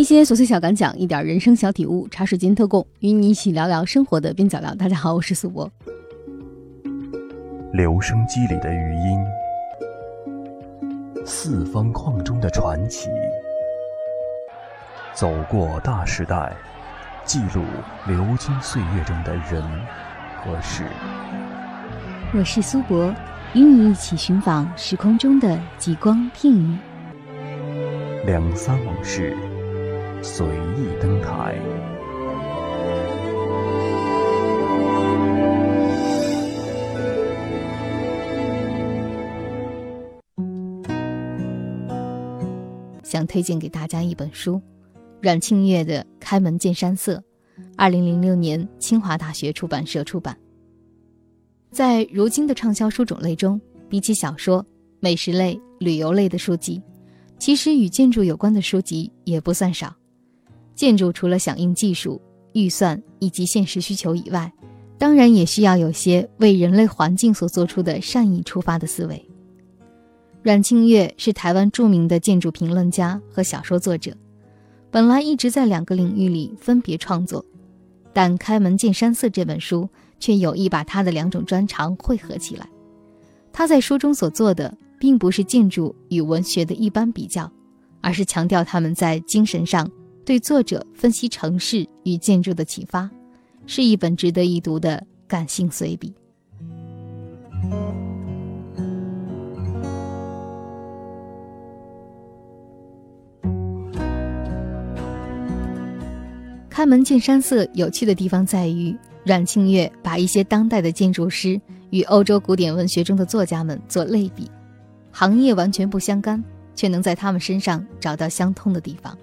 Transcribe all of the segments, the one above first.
一些琐碎小感讲，一点人生小体悟，茶水间特供，与你一起聊聊生活的边角料。大家好，我是苏博。留声机里的余音，四方框中的传奇，走过大时代，记录流金岁月中的人和事。我是苏博，与你一起寻访时空中的极光片语。两三往事。随意登台。想推荐给大家一本书，阮庆月的《开门见山色》，二零零六年清华大学出版社出版。在如今的畅销书种类中，比起小说、美食类、旅游类的书籍，其实与建筑有关的书籍也不算少。建筑除了响应技术、预算以及现实需求以外，当然也需要有些为人类环境所做出的善意出发的思维。阮庆月是台湾著名的建筑评论家和小说作者，本来一直在两个领域里分别创作，但《开门见山色》这本书却有意把他的两种专长汇合起来。他在书中所做的，并不是建筑与文学的一般比较，而是强调他们在精神上。对作者分析城市与建筑的启发，是一本值得一读的感性随笔。开门见山色有趣的地方在于，阮庆月把一些当代的建筑师与欧洲古典文学中的作家们做类比，行业完全不相干，却能在他们身上找到相通的地方。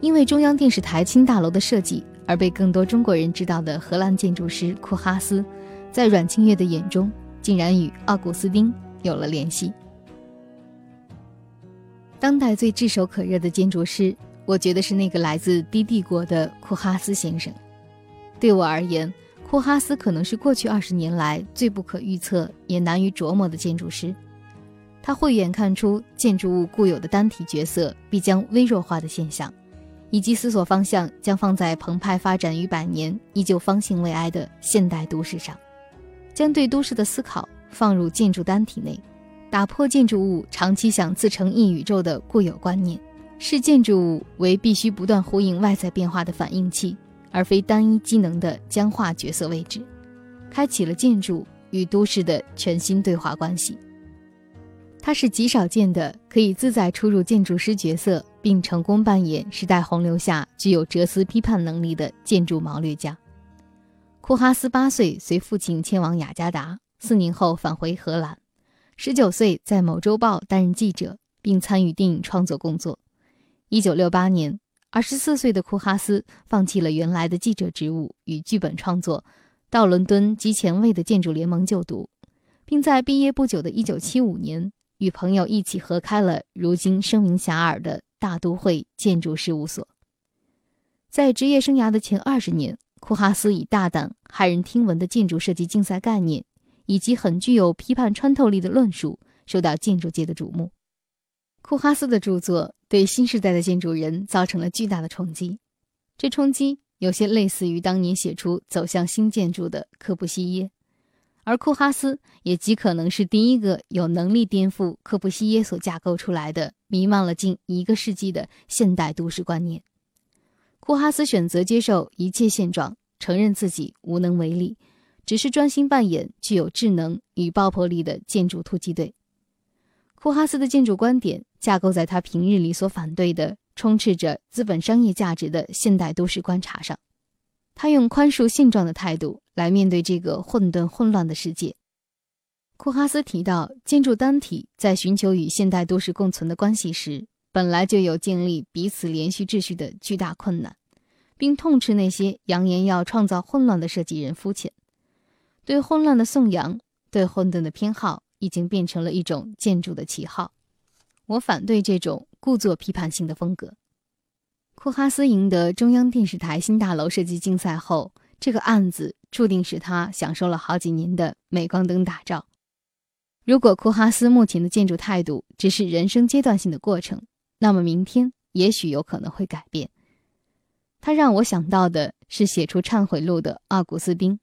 因为中央电视台新大楼的设计而被更多中国人知道的荷兰建筑师库哈斯，在阮庆月的眼中，竟然与奥古斯丁有了联系。当代最炙手可热的建筑师，我觉得是那个来自低地国的库哈斯先生。对我而言，库哈斯可能是过去二十年来最不可预测也难于琢磨的建筑师。他慧眼看出建筑物固有的单体角色必将微弱化的现象。以及思索方向将放在澎湃发展逾百年、依旧方兴未艾的现代都市上，将对都市的思考放入建筑单体内，打破建筑物长期想自成一宇宙的固有观念，视建筑物为必须不断呼应外在变化的反应器，而非单一机能的僵化角色位置，开启了建筑与都市的全新对话关系。他是极少见的可以自在出入建筑师角色。并成功扮演时代洪流下具有哲思批判能力的建筑谋略家。库哈斯八岁随父亲迁往雅加达，四年后返回荷兰。十九岁在某周报担任记者，并参与电影创作工作。一九六八年，二十四岁的库哈斯放弃了原来的记者职务与剧本创作，到伦敦极前卫的建筑联盟就读，并在毕业不久的一九七五年与朋友一起合开了如今声名遐迩的。大都会建筑事务所，在职业生涯的前二十年，库哈斯以大胆、骇人听闻的建筑设计竞赛概念，以及很具有批判穿透力的论述，受到建筑界的瞩目。库哈斯的著作对新时代的建筑人造成了巨大的冲击，这冲击有些类似于当年写出《走向新建筑》的科布西耶。而库哈斯也极可能是第一个有能力颠覆科布西耶所架构出来的弥漫了近一个世纪的现代都市观念。库哈斯选择接受一切现状，承认自己无能为力，只是专心扮演具有智能与爆破力的建筑突击队。库哈斯的建筑观点架构在他平日里所反对的充斥着资本商业价值的现代都市观察上。他用宽恕现状的态度来面对这个混沌混乱的世界。库哈斯提到，建筑单体在寻求与现代都市共存的关系时，本来就有建立彼此连续秩序的巨大困难，并痛斥那些扬言要创造混乱的设计人肤浅。对混乱的颂扬，对混沌的偏好，已经变成了一种建筑的旗号。我反对这种故作批判性的风格。库哈斯赢得中央电视台新大楼设计竞赛后，这个案子注定使他享受了好几年的镁光灯打照。如果库哈斯目前的建筑态度只是人生阶段性的过程，那么明天也许有可能会改变。他让我想到的是写出《忏悔录》的奥古斯丁。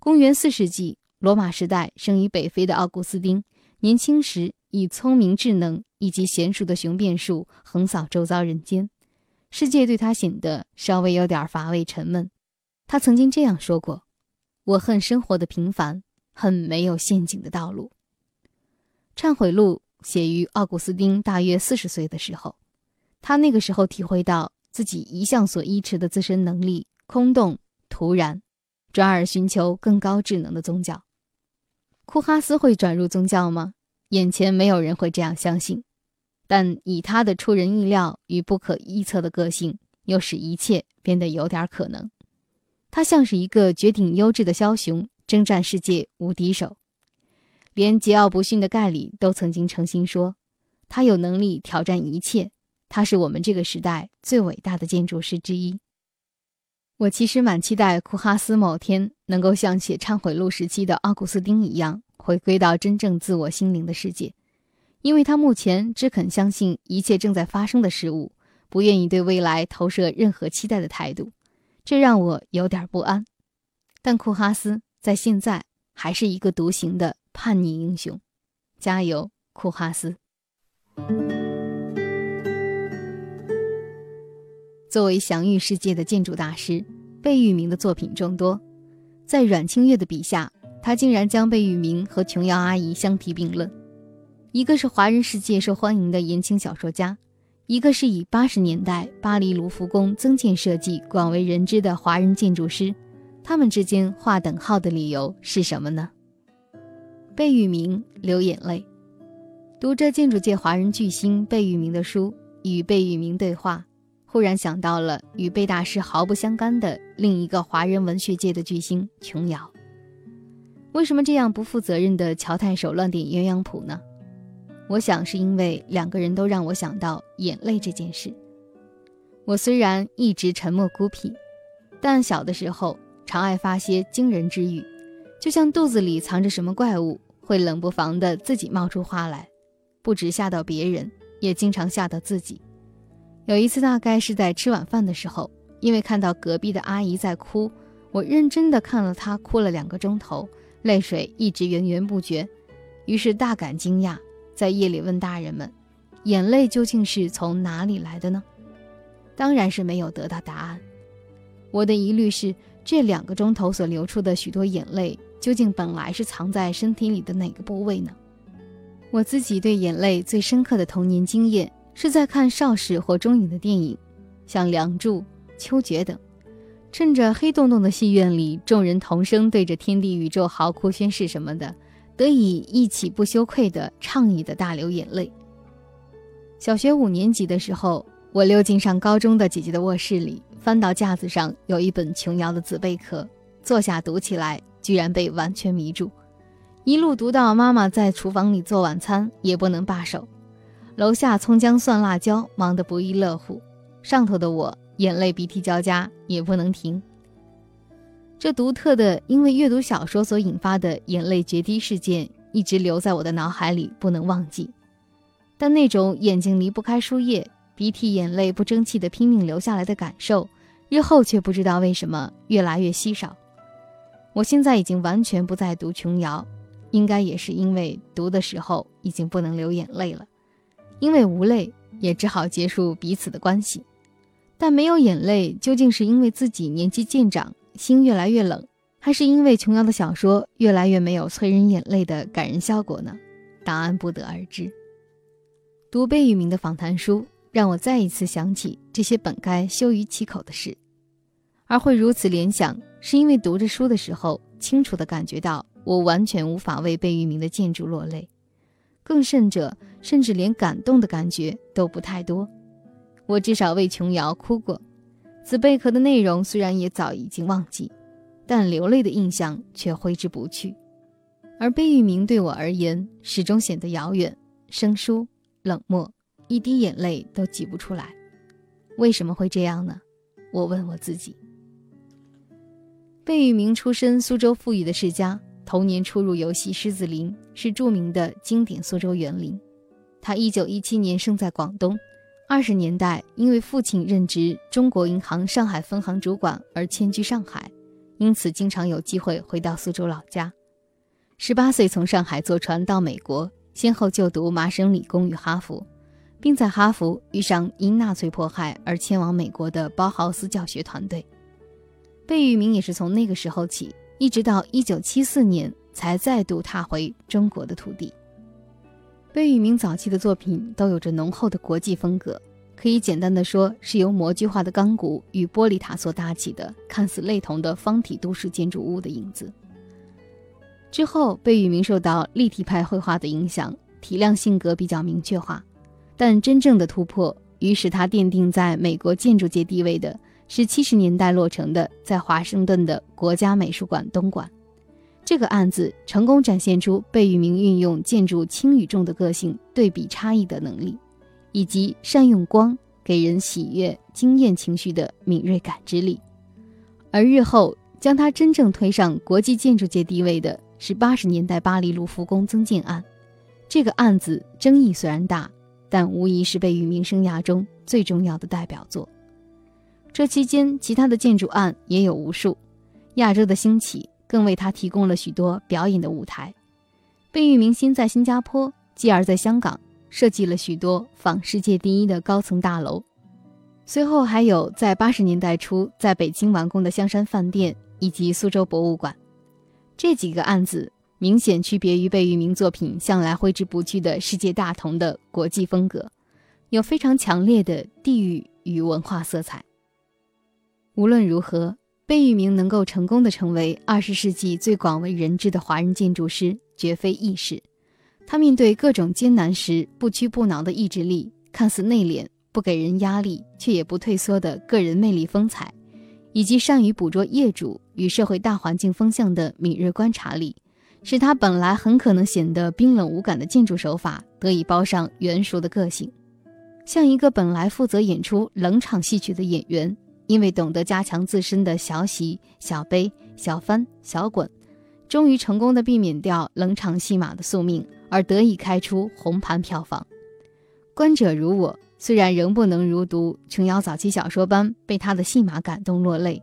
公元四世纪，罗马时代生于北非的奥古斯丁，年轻时以聪明智能以及娴熟的雄辩术横扫周遭人间，世界对他显得稍微有点乏味沉闷。他曾经这样说过：“我恨生活的平凡，恨没有陷阱的道路。”《忏悔录》写于奥古斯丁大约四十岁的时候，他那个时候体会到自己一向所依持的自身能力空洞突然。转而寻求更高智能的宗教，库哈斯会转入宗教吗？眼前没有人会这样相信，但以他的出人意料与不可预测的个性，又使一切变得有点可能。他像是一个绝顶优质的枭雄，征战世界无敌手。连桀骜不驯的盖里都曾经诚心说，他有能力挑战一切，他是我们这个时代最伟大的建筑师之一。我其实蛮期待库哈斯某天能够像写《忏悔录》时期的奥古斯丁一样，回归到真正自我心灵的世界，因为他目前只肯相信一切正在发生的事物，不愿意对未来投射任何期待的态度，这让我有点不安。但库哈斯在现在还是一个独行的叛逆英雄，加油，库哈斯！作为享誉世界的建筑大师，贝聿铭的作品众多。在阮清月的笔下，他竟然将贝聿铭和琼瑶阿姨相提并论。一个是华人世界受欢迎的言情小说家，一个是以八十年代巴黎卢浮宫增建设计广为人知的华人建筑师，他们之间划等号的理由是什么呢？贝聿铭流眼泪，读着建筑界华人巨星贝聿铭的书，与贝聿铭对话。忽然想到了与贝大师毫不相干的另一个华人文学界的巨星琼瑶。为什么这样不负责任的乔太守乱点鸳鸯谱呢？我想是因为两个人都让我想到眼泪这件事。我虽然一直沉默孤僻，但小的时候常爱发些惊人之语，就像肚子里藏着什么怪物，会冷不防的自己冒出花来，不止吓到别人，也经常吓到自己。有一次，大概是在吃晚饭的时候，因为看到隔壁的阿姨在哭，我认真的看了她哭了两个钟头，泪水一直源源不绝，于是大感惊讶，在夜里问大人们，眼泪究竟是从哪里来的呢？当然是没有得到答案。我的疑虑是，这两个钟头所流出的许多眼泪，究竟本来是藏在身体里的哪个部位呢？我自己对眼泪最深刻的童年经验。是在看邵氏或中影的电影，像《梁祝》《秋决》等，趁着黑洞洞的戏院里，众人同声对着天地宇宙嚎哭宣誓什么的，得以一起不羞愧的畅意的大流眼泪。小学五年级的时候，我溜进上高中的姐姐的卧室里，翻到架子上有一本琼瑶的《紫贝壳》，坐下读起来，居然被完全迷住，一路读到妈妈在厨房里做晚餐也不能罢手。楼下葱姜蒜辣椒忙得不亦乐乎，上头的我眼泪鼻涕交加也不能停。这独特的因为阅读小说所引发的眼泪决堤事件，一直留在我的脑海里不能忘记。但那种眼睛离不开书页，鼻涕眼泪不争气的拼命流下来的感受，日后却不知道为什么越来越稀少。我现在已经完全不再读琼瑶，应该也是因为读的时候已经不能流眼泪了。因为无泪，也只好结束彼此的关系。但没有眼泪，究竟是因为自己年纪渐长，心越来越冷，还是因为琼瑶的小说越来越没有催人眼泪的感人效果呢？答案不得而知。读贝聿铭的访谈书，让我再一次想起这些本该羞于启口的事，而会如此联想，是因为读着书的时候，清楚地感觉到我完全无法为贝聿铭的建筑落泪。更甚者，甚至连感动的感觉都不太多。我至少为琼瑶哭过，紫贝壳的内容虽然也早已经忘记，但流泪的印象却挥之不去。而贝聿铭对我而言，始终显得遥远、生疏、冷漠，一滴眼泪都挤不出来。为什么会这样呢？我问我自己。贝聿铭出身苏州富裕的世家。童年出入游戏狮子林，是著名的经典苏州园林。他一九一七年生在广东，二十年代，因为父亲任职中国银行上海分行主管而迁居上海，因此经常有机会回到苏州老家。十八岁从上海坐船到美国，先后就读麻省理工与哈佛，并在哈佛遇上因纳粹迫害而迁往美国的包豪斯教学团队。贝聿铭也是从那个时候起，一直到一九七四年才再度踏回中国的土地。贝聿铭早期的作品都有着浓厚的国际风格，可以简单的说是由模具化的钢骨与玻璃塔所搭起的看似类同的方体都市建筑物的影子。之后，贝聿铭受到立体派绘画的影响，体量性格比较明确化，但真正的突破与使他奠定在美国建筑界地位的是七十年代落成的在华盛顿的国家美术馆东馆。这个案子成功展现出贝聿铭运用建筑轻与重的个性对比差异的能力，以及善用光给人喜悦、惊艳情绪的敏锐感知力。而日后将他真正推上国际建筑界地位的是八十年代巴黎卢浮宫增建案。这个案子争议虽然大，但无疑是贝聿铭生涯中最重要的代表作。这期间，其他的建筑案也有无数。亚洲的兴起。更为他提供了许多表演的舞台。贝聿铭先在新加坡，继而在香港设计了许多仿世界第一的高层大楼，随后还有在八十年代初在北京完工的香山饭店以及苏州博物馆。这几个案子明显区别于贝聿铭作品向来挥之不去的世界大同的国际风格，有非常强烈的地域与文化色彩。无论如何。贝聿铭能够成功的成为二十世纪最广为人知的华人建筑师，绝非易事。他面对各种艰难时不屈不挠的意志力，看似内敛不给人压力却也不退缩的个人魅力风采，以及善于捕捉业主与社会大环境风向的敏锐观察力，使他本来很可能显得冰冷无感的建筑手法得以包上圆熟的个性，像一个本来负责演出冷场戏曲的演员。因为懂得加强自身的小喜、小悲、小翻、小滚，终于成功的避免掉冷场戏码的宿命，而得以开出红盘票房。观者如我，虽然仍不能如读琼瑶早期小说般被他的戏码感动落泪，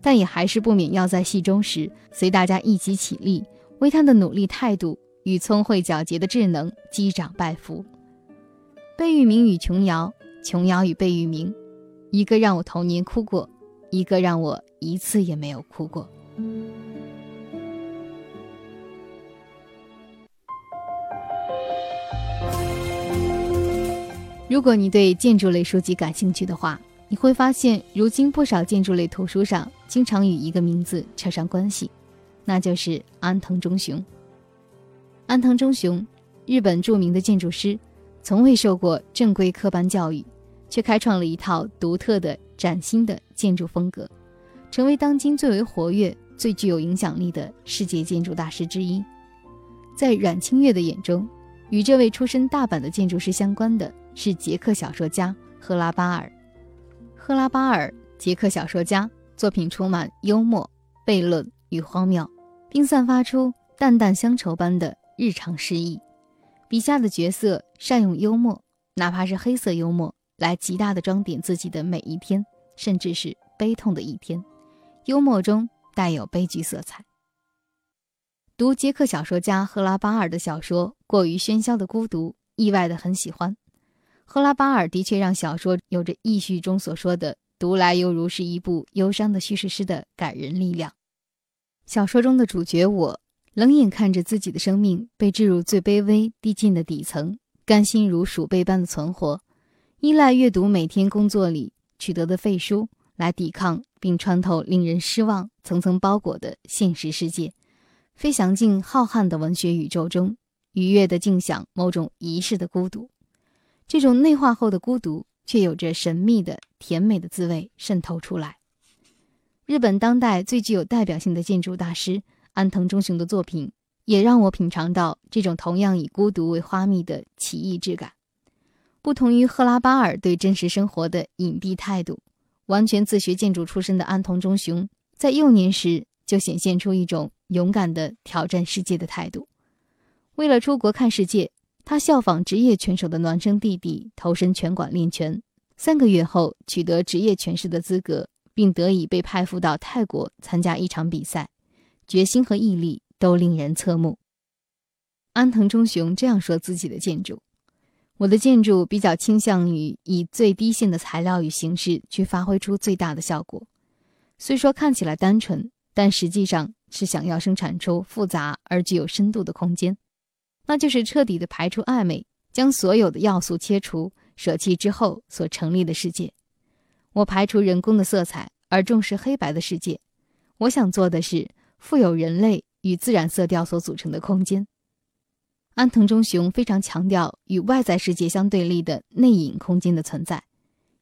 但也还是不免要在戏中时随大家一起起立，为他的努力态度与聪慧皎洁的智能击掌拜服。贝聿铭与琼瑶，琼瑶与贝聿铭。一个让我童年哭过，一个让我一次也没有哭过。如果你对建筑类书籍感兴趣的话，你会发现，如今不少建筑类图书上经常与一个名字扯上关系，那就是安藤忠雄。安藤忠雄，日本著名的建筑师，从未受过正规科班教育。却开创了一套独特的、崭新的建筑风格，成为当今最为活跃、最具有影响力的世界建筑大师之一。在阮清月的眼中，与这位出身大阪的建筑师相关的是捷克小说家赫拉巴尔。赫拉巴尔，捷克小说家，作品充满幽默、悖论与荒谬，并散发出淡淡乡愁般的日常诗意。笔下的角色善用幽默，哪怕是黑色幽默。来极大的装点自己的每一天，甚至是悲痛的一天，幽默中带有悲剧色彩。读捷克小说家赫拉巴尔的小说，过于喧嚣的孤独，意外的很喜欢。赫拉巴尔的确让小说有着意序中所说的“读来犹如是一部忧伤的叙事诗”的感人力量。小说中的主角我，冷眼看着自己的生命被置入最卑微递进的底层，甘心如鼠辈般的存活。依赖阅读每天工作里取得的废书来抵抗并穿透令人失望层层包裹的现实世界，飞翔进浩瀚的文学宇宙中，愉悦地静享某种仪式的孤独。这种内化后的孤独，却有着神秘的甜美的滋味渗透出来。日本当代最具有代表性的建筑大师安藤忠雄的作品，也让我品尝到这种同样以孤独为花蜜的奇异质感。不同于赫拉巴尔对真实生活的隐蔽态度，完全自学建筑出身的安藤忠雄，在幼年时就显现出一种勇敢的挑战世界的态度。为了出国看世界，他效仿职业拳手的孪生弟弟，投身拳馆练拳，三个月后取得职业拳师的资格，并得以被派赴到泰国参加一场比赛，决心和毅力都令人侧目。安藤忠雄这样说自己的建筑：“我的建筑比较倾向于以最低限的材料与形式去发挥出最大的效果。虽说看起来单纯，但实际上是想要生产出复杂而具有深度的空间。那就是彻底的排除暧昧，将所有的要素切除、舍弃之后所成立的世界。我排除人工的色彩，而重视黑白的世界。我想做的是富有人类与自然色调所组成的空间。”安藤忠雄非常强调与外在世界相对立的内隐空间的存在，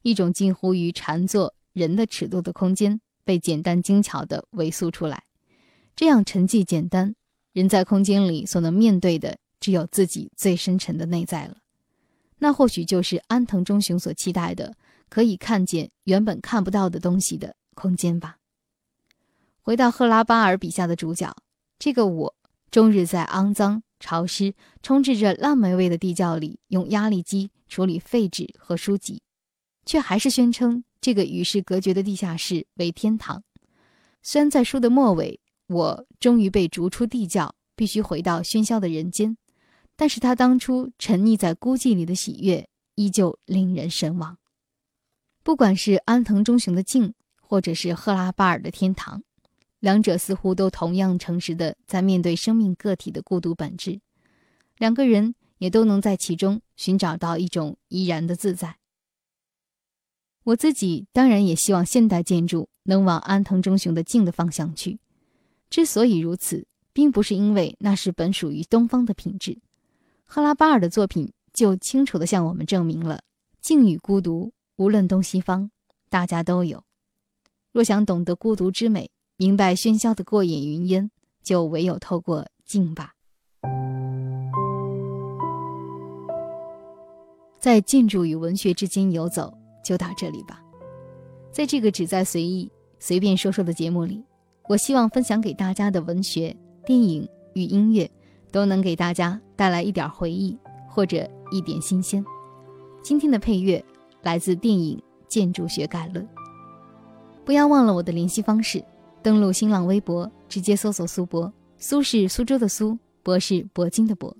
一种近乎于禅坐人的尺度的空间被简单精巧地围塑出来。这样沉寂简单，人在空间里所能面对的只有自己最深沉的内在了。那或许就是安藤忠雄所期待的，可以看见原本看不到的东西的空间吧。回到赫拉巴尔笔下的主角，这个我终日在肮脏。潮湿、充斥着烂霉味的地窖里，用压力机处理废纸和书籍，却还是宣称这个与世隔绝的地下室为天堂。虽然在书的末尾，我终于被逐出地窖，必须回到喧嚣的人间，但是他当初沉溺在孤寂里的喜悦，依旧令人神往。不管是安藤忠雄的静，或者是赫拉巴尔的天堂。两者似乎都同样诚实的在面对生命个体的孤独本质，两个人也都能在其中寻找到一种怡然的自在。我自己当然也希望现代建筑能往安藤忠雄的静的方向去。之所以如此，并不是因为那是本属于东方的品质，赫拉巴尔的作品就清楚地向我们证明了静与孤独，无论东西方，大家都有。若想懂得孤独之美，明白喧嚣的过眼云烟，就唯有透过静吧。在建筑与文学之间游走，就到这里吧。在这个只在随意随便说说的节目里，我希望分享给大家的文学、电影与音乐，都能给大家带来一点回忆或者一点新鲜。今天的配乐来自电影《建筑学概论》。不要忘了我的联系方式。登录新浪微博，直接搜索“苏博”，苏是苏州的苏，博是铂金的铂。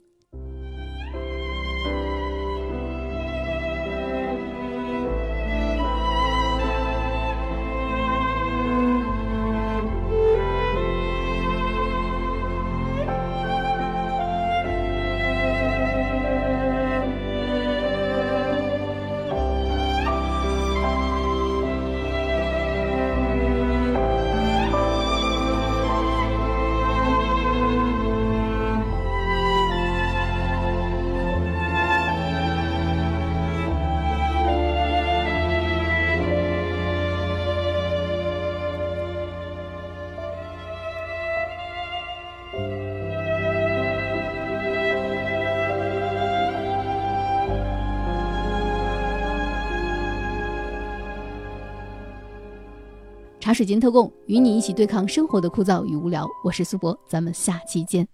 茶水间特供，与你一起对抗生活的枯燥与无聊。我是苏博，咱们下期见。